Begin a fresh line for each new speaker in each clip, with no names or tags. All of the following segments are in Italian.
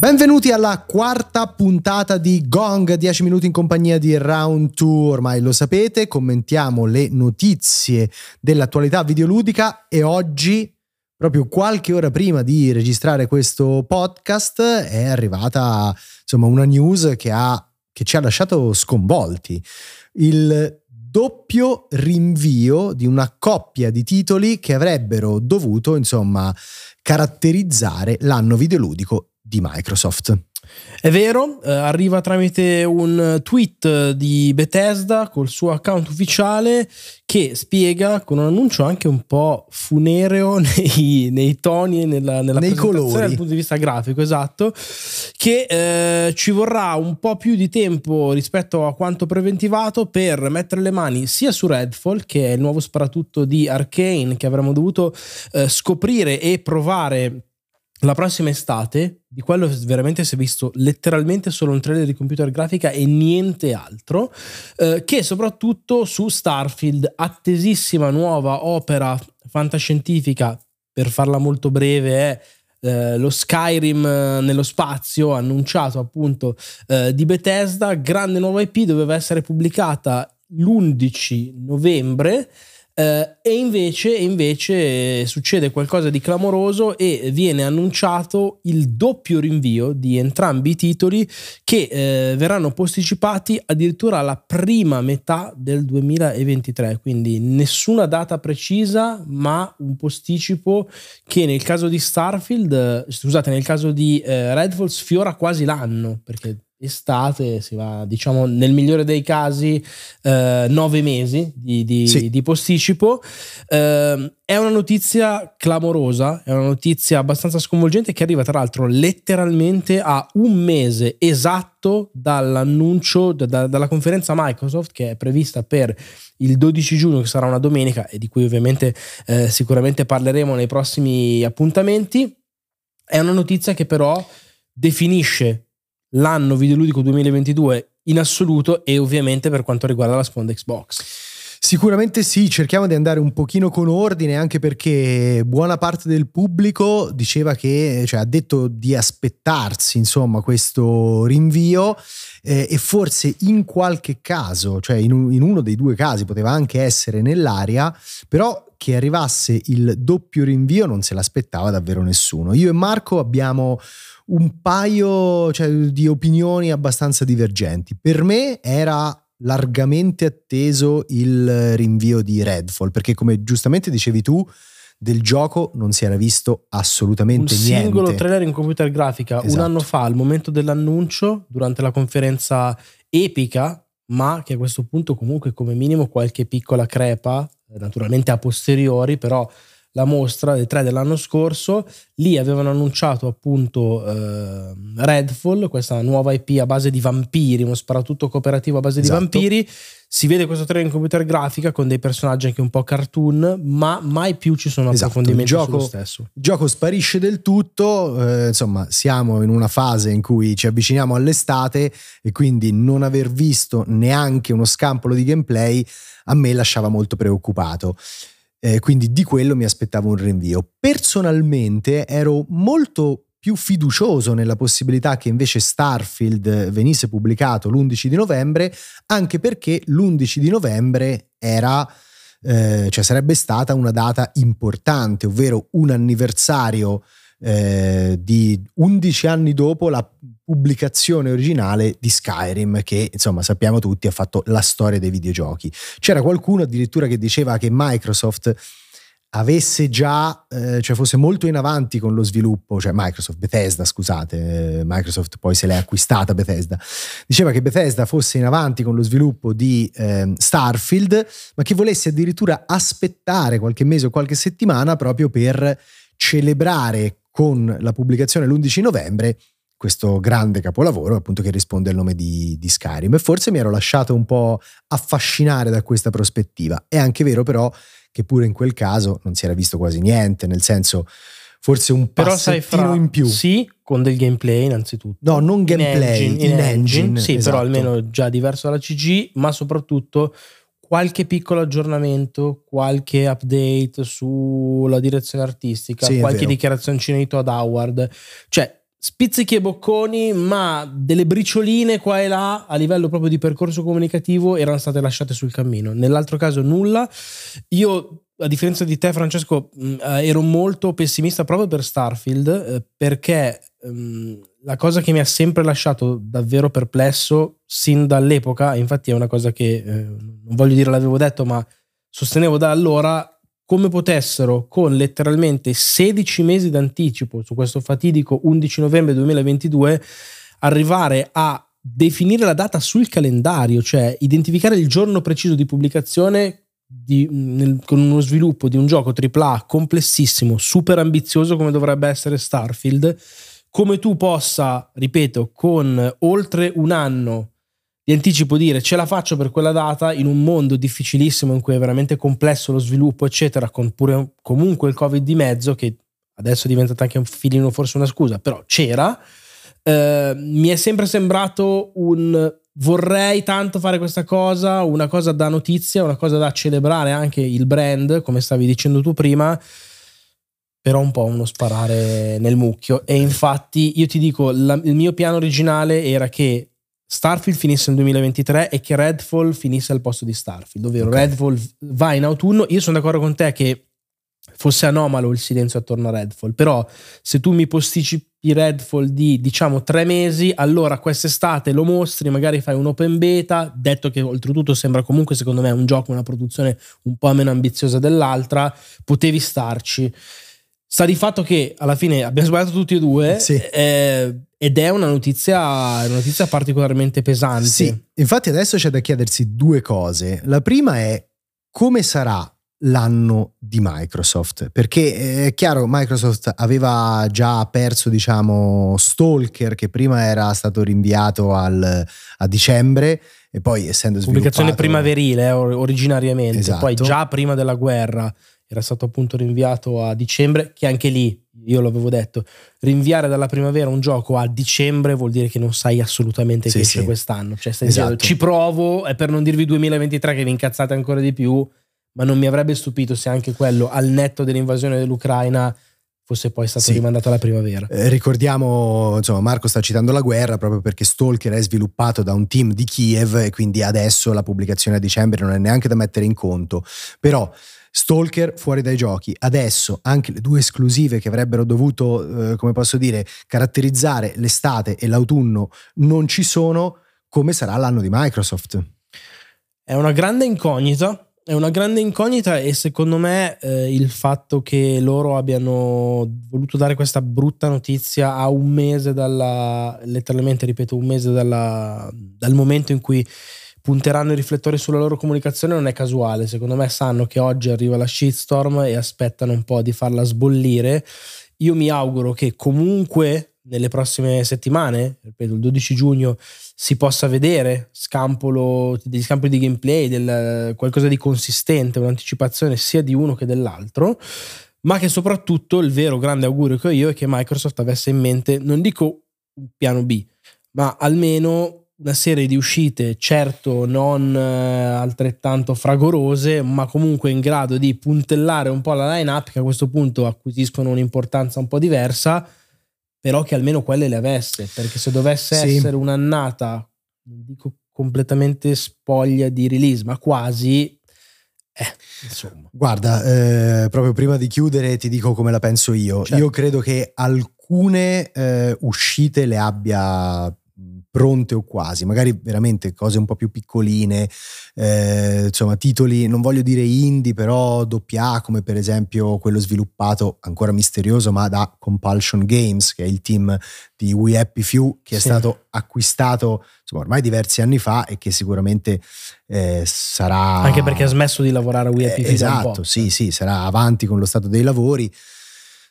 Benvenuti alla quarta puntata di Gong, 10 minuti in compagnia di Round 2, ormai lo sapete, commentiamo le notizie dell'attualità videoludica e oggi, proprio qualche ora prima di registrare questo podcast, è arrivata insomma una news che, ha, che ci ha lasciato sconvolti. Il doppio rinvio di una coppia di titoli che avrebbero dovuto, insomma, caratterizzare l'anno videoludico di Microsoft.
È vero, eh, arriva tramite un tweet di Bethesda col suo account ufficiale che spiega con un annuncio anche un po' funereo nei, nei toni e nella, nella
nei colori
dal punto di vista grafico, esatto, che eh, ci vorrà un po' più di tempo rispetto a quanto preventivato per mettere le mani sia su Redfall, che è il nuovo sparatutto di Arkane che avremmo dovuto eh, scoprire e provare la prossima estate, di quello veramente si è visto letteralmente solo un trailer di computer grafica e niente altro, eh, che soprattutto su Starfield, attesissima nuova opera fantascientifica, per farla molto breve, è eh, lo Skyrim eh, nello spazio annunciato appunto eh, di Bethesda, grande nuova IP, doveva essere pubblicata l'11 novembre Uh, e invece, invece, succede qualcosa di clamoroso e viene annunciato il doppio rinvio di entrambi i titoli che uh, verranno posticipati addirittura alla prima metà del 2023. Quindi nessuna data precisa, ma un posticipo che nel caso di Starfield, scusate, nel caso di uh, Redfall sfiora quasi l'anno perché estate, si va diciamo nel migliore dei casi eh, nove mesi di, di, sì. di posticipo. Eh, è una notizia clamorosa, è una notizia abbastanza sconvolgente che arriva tra l'altro letteralmente a un mese esatto dall'annuncio, da, dalla conferenza Microsoft che è prevista per il 12 giugno, che sarà una domenica e di cui ovviamente eh, sicuramente parleremo nei prossimi appuntamenti. È una notizia che però definisce l'anno videoludico 2022 in assoluto e ovviamente per quanto riguarda la sponda Xbox.
Sicuramente sì, cerchiamo di andare un pochino con ordine anche perché buona parte del pubblico diceva che, cioè ha detto di aspettarsi insomma questo rinvio eh, e forse in qualche caso, cioè in, un, in uno dei due casi poteva anche essere nell'aria, però che arrivasse il doppio rinvio non se l'aspettava davvero nessuno. Io e Marco abbiamo un paio cioè, di opinioni abbastanza divergenti. Per me era largamente atteso il rinvio di Redfall, perché come giustamente dicevi tu, del gioco non si era visto assolutamente
un
niente.
Un singolo trailer in computer grafica esatto. un anno fa, al momento dell'annuncio, durante la conferenza epica, ma che a questo punto comunque come minimo qualche piccola crepa, naturalmente a posteriori, però la mostra del 3 dell'anno scorso, lì avevano annunciato appunto eh, Redfall, questa nuova IP a base di vampiri, uno sparatutto cooperativo a base esatto. di vampiri. Si vede questo trailer in computer grafica con dei personaggi anche un po' cartoon, ma mai più ci sono esatto, approfondimenti
il gioco,
stesso.
Il gioco sparisce del tutto, eh, insomma siamo in una fase in cui ci avviciniamo all'estate e quindi non aver visto neanche uno scampolo di gameplay a me lasciava molto preoccupato. Eh, quindi di quello mi aspettavo un rinvio. Personalmente ero molto più fiducioso nella possibilità che invece Starfield venisse pubblicato l'11 di novembre, anche perché l'11 di novembre era, eh, cioè sarebbe stata una data importante, ovvero un anniversario eh, di 11 anni dopo la pubblicazione originale di Skyrim che insomma sappiamo tutti ha fatto la storia dei videogiochi. C'era qualcuno addirittura che diceva che Microsoft avesse già, eh, cioè fosse molto in avanti con lo sviluppo, cioè Microsoft, Bethesda, scusate, eh, Microsoft poi se l'è acquistata Bethesda, diceva che Bethesda fosse in avanti con lo sviluppo di eh, Starfield, ma che volesse addirittura aspettare qualche mese o qualche settimana proprio per celebrare con la pubblicazione l'11 novembre questo grande capolavoro appunto che risponde al nome di, di, Skyrim e forse mi ero lasciato un po' affascinare da questa prospettiva. È anche vero però che pure in quel caso non si era visto quasi niente, nel senso forse un
Però
passettino
sai fra,
in più.
Sì, con del gameplay innanzitutto.
No, non gameplay,
in engine,
in
in
engine,
engine, sì,
esatto.
però almeno già diverso dalla CG, ma soprattutto qualche piccolo aggiornamento, qualche update sulla direzione artistica,
Sì,
qualche
vero.
dichiarazioncina di Todd Howard, cioè spizzichi e bocconi, ma delle bricioline qua e là a livello proprio di percorso comunicativo erano state lasciate sul cammino. Nell'altro caso nulla. Io a differenza di te, Francesco, eh, ero molto pessimista proprio per Starfield eh, perché ehm, la cosa che mi ha sempre lasciato davvero perplesso sin dall'epoca, infatti è una cosa che eh, non voglio dire l'avevo detto, ma sostenevo da allora come potessero con letteralmente 16 mesi d'anticipo su questo fatidico 11 novembre 2022 arrivare a definire la data sul calendario, cioè identificare il giorno preciso di pubblicazione di- nel- con uno sviluppo di un gioco AAA complessissimo, super ambizioso come dovrebbe essere Starfield, come tu possa, ripeto, con oltre un anno di anticipo dire ce la faccio per quella data in un mondo difficilissimo in cui è veramente complesso lo sviluppo, eccetera, con pure comunque il Covid di mezzo, che adesso è diventata anche un filino forse una scusa, però c'era. eh, mi è sempre sembrato un vorrei tanto fare questa cosa, una cosa da notizia, una cosa da celebrare anche il brand, come stavi dicendo tu prima, però un po' uno sparare nel mucchio. E infatti io ti dico, la- il mio piano originale era che Starfield finisse nel 2023 e che Redfall finisse al posto di Starfield, ovvero
Ok.
Redfall va in autunno. Io sono d'accordo con te che fosse anomalo il silenzio attorno a Redfall, però se tu mi posticipi Redfall di diciamo tre mesi, allora quest'estate lo mostri, magari fai un open beta, detto che oltretutto sembra comunque secondo me un gioco, una produzione un po' meno ambiziosa dell'altra, potevi starci. Sta di fatto che alla fine abbiamo sbagliato tutti e due
Sì.
eh, ed è una notizia, una notizia particolarmente pesante.
Sì, infatti adesso c'è da chiedersi due cose. La prima è come sarà l'anno di Microsoft, perché eh, è chiaro Microsoft aveva già perso diciamo Stalker che prima era stato rinviato al- a dicembre e poi essendo
Pubblicazione
sviluppato-
primaverile eh, or- originariamente,
Esatto.
poi già prima della guerra era stato appunto rinviato a dicembre, che anche lì, io l'avevo detto, rinviare dalla primavera un gioco a dicembre vuol dire che non sai assolutamente
Sì,
che
sì.
quest'anno. Cioè stai
Esatto.
dicendo, ci provo, e per non dirvi 2023 che vi incazzate ancora di più, ma non mi avrebbe stupito se anche quello, al netto dell'invasione dell'Ucraina, fosse poi stato
Sì.
rimandato alla primavera.
Eh, ricordiamo, insomma, Marco sta citando la guerra proprio perché Stalker è sviluppato da un team di Kiev e quindi adesso la pubblicazione a dicembre non è neanche da mettere in conto. Però Stalker fuori dai giochi, adesso anche le due esclusive che avrebbero dovuto, eh, come posso dire, caratterizzare l'estate e l'autunno non ci sono, come sarà l'anno di Microsoft?
È una grande incognita. È una grande incognita e secondo me eh, il fatto che loro abbiano voluto dare questa brutta notizia a un mese dalla, letteralmente ripeto, un mese dalla- dal momento in cui punteranno i riflettori sulla loro comunicazione non è casuale. Secondo me sanno che oggi arriva la shitstorm e aspettano un po' di farla sbollire. Io mi auguro che comunque nelle prossime settimane, ripeto, il 12 giugno, si possa vedere scampolo, degli scampoli di gameplay, del, qualcosa di consistente, un'anticipazione sia di uno che dell'altro, ma che soprattutto il vero grande augurio che ho io è che Microsoft avesse in mente, non dico un piano B, ma almeno una serie di uscite, certo non eh, altrettanto fragorose, ma comunque in grado di puntellare un po' la line-up che a questo punto acquisiscono un'importanza un po' diversa, però che almeno quelle le avesse, perché se dovesse
Sì.
essere un'annata, non dico completamente spoglia di release, ma quasi, eh, insomma.
Guarda, eh, proprio prima di chiudere ti dico come la penso io.
Certo.
Io credo che alcune eh, uscite le abbia pronte o quasi, magari veramente cose un po' più piccoline, eh, insomma titoli, non voglio dire indie, però doppia come per esempio quello sviluppato ancora misterioso ma da Compulsion Games, che è il team di We Happy Few, che è
Sì.
stato acquistato insomma, ormai diversi anni fa e che sicuramente eh, sarà...
Anche perché ha smesso di lavorare a We Happy
Eh,
Few
esatto, sì, sì, sarà avanti con lo stato dei lavori.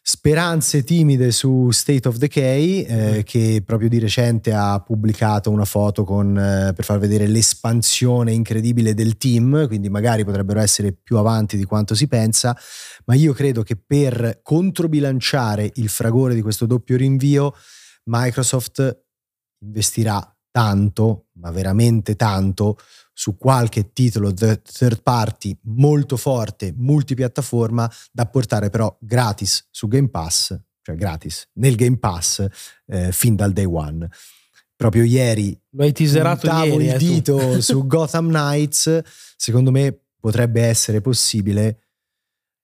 Speranze timide su State of Decay, eh, mm. che proprio di recente ha pubblicato una foto con, eh, per far vedere l'espansione incredibile del team, quindi magari potrebbero essere più avanti di quanto si pensa, ma io credo che per controbilanciare il fragore di questo doppio rinvio, Microsoft investirà tanto, ma veramente tanto, su qualche titolo third party molto forte, multipiattaforma, da portare però gratis su Game Pass, cioè gratis nel Game Pass eh, fin dal day one. Proprio ieri
lo hai teaserato ieri,
il
eh,
dito su Gotham Knights, secondo me potrebbe essere possibile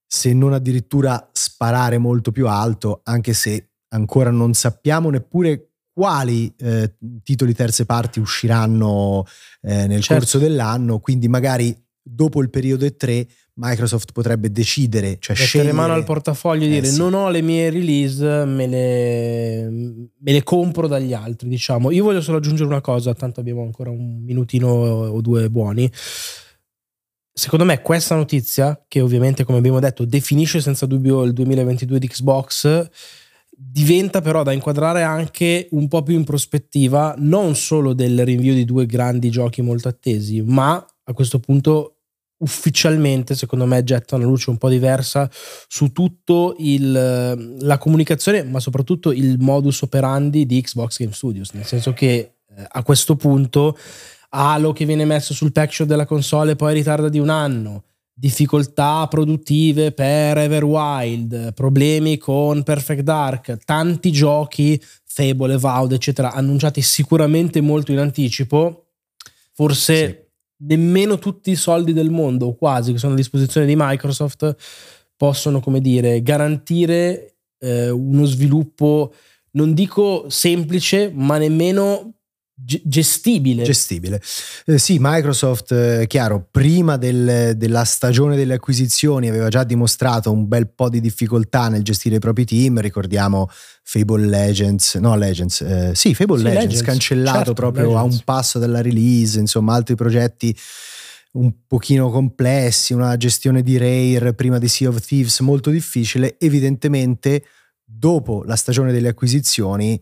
se non addirittura sparare molto più alto, anche se ancora non sappiamo neppure quali eh, titoli terze parti usciranno eh, nel certo. corso dell'anno, quindi magari dopo il periodo E3 Microsoft potrebbe decidere, cioè
Mettere
scegliere...
mano al portafoglio e eh, dire sì. non ho le mie release, me le, me le, compro dagli altri, diciamo. Io voglio solo aggiungere una cosa, tanto abbiamo ancora un minutino o due buoni. Secondo me questa notizia, che ovviamente come abbiamo detto definisce senza dubbio il 2022 di Xbox, diventa però da inquadrare anche un po' più in prospettiva, non solo del rinvio di due grandi giochi molto attesi, ma a questo punto ufficialmente secondo me getta una luce un po' diversa su tutto il, la comunicazione ma soprattutto il modus operandi di Xbox Game Studios nel senso che eh, a questo punto Halo che viene messo sul pack della console poi ritarda di un anno difficoltà produttive per Everwild, problemi con Perfect Dark, tanti giochi, Fable, Evaud, eccetera, annunciati sicuramente molto in anticipo, forse sì. nemmeno tutti i soldi del mondo, quasi, che sono a disposizione di Microsoft, possono, come dire, garantire eh, uno sviluppo, non dico semplice, ma nemmeno gestibile.
Gestibile. Eh, sì, Microsoft, eh, chiaro, prima del, della stagione delle acquisizioni aveva già dimostrato un bel po' di difficoltà nel gestire i propri team, ricordiamo Fable Legends, no Legends, eh, sì, Fable sì, Legends, Legends, cancellato certo, proprio Legends. a un passo dalla release, insomma altri progetti un pochino complessi, una gestione di Rare prima di Sea of Thieves molto difficile, evidentemente dopo la stagione delle acquisizioni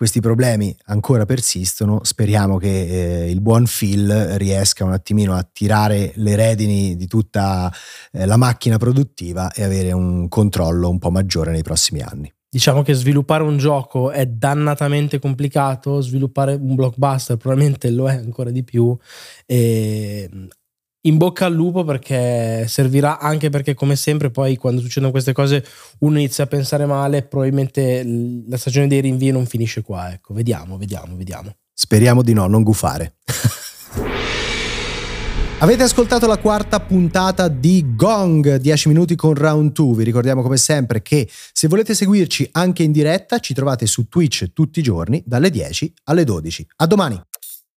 questi problemi ancora persistono, speriamo che eh, il buon Phil riesca un attimino a tirare le redini di tutta eh, la macchina produttiva e avere un controllo un po' maggiore nei prossimi anni.
Diciamo che sviluppare un gioco è dannatamente complicato, sviluppare un blockbuster probabilmente lo è ancora di più e in bocca al lupo perché servirà anche perché come sempre poi quando succedono queste cose uno inizia a pensare male probabilmente la stagione dei rinvii non finisce qua ecco vediamo vediamo vediamo
speriamo di no non gufare Avete ascoltato la quarta puntata di Gong, 10 minuti con Round 2. Vi ricordiamo come sempre che se volete seguirci anche in diretta ci trovate su Twitch tutti i giorni dalle 10 alle 12. A domani!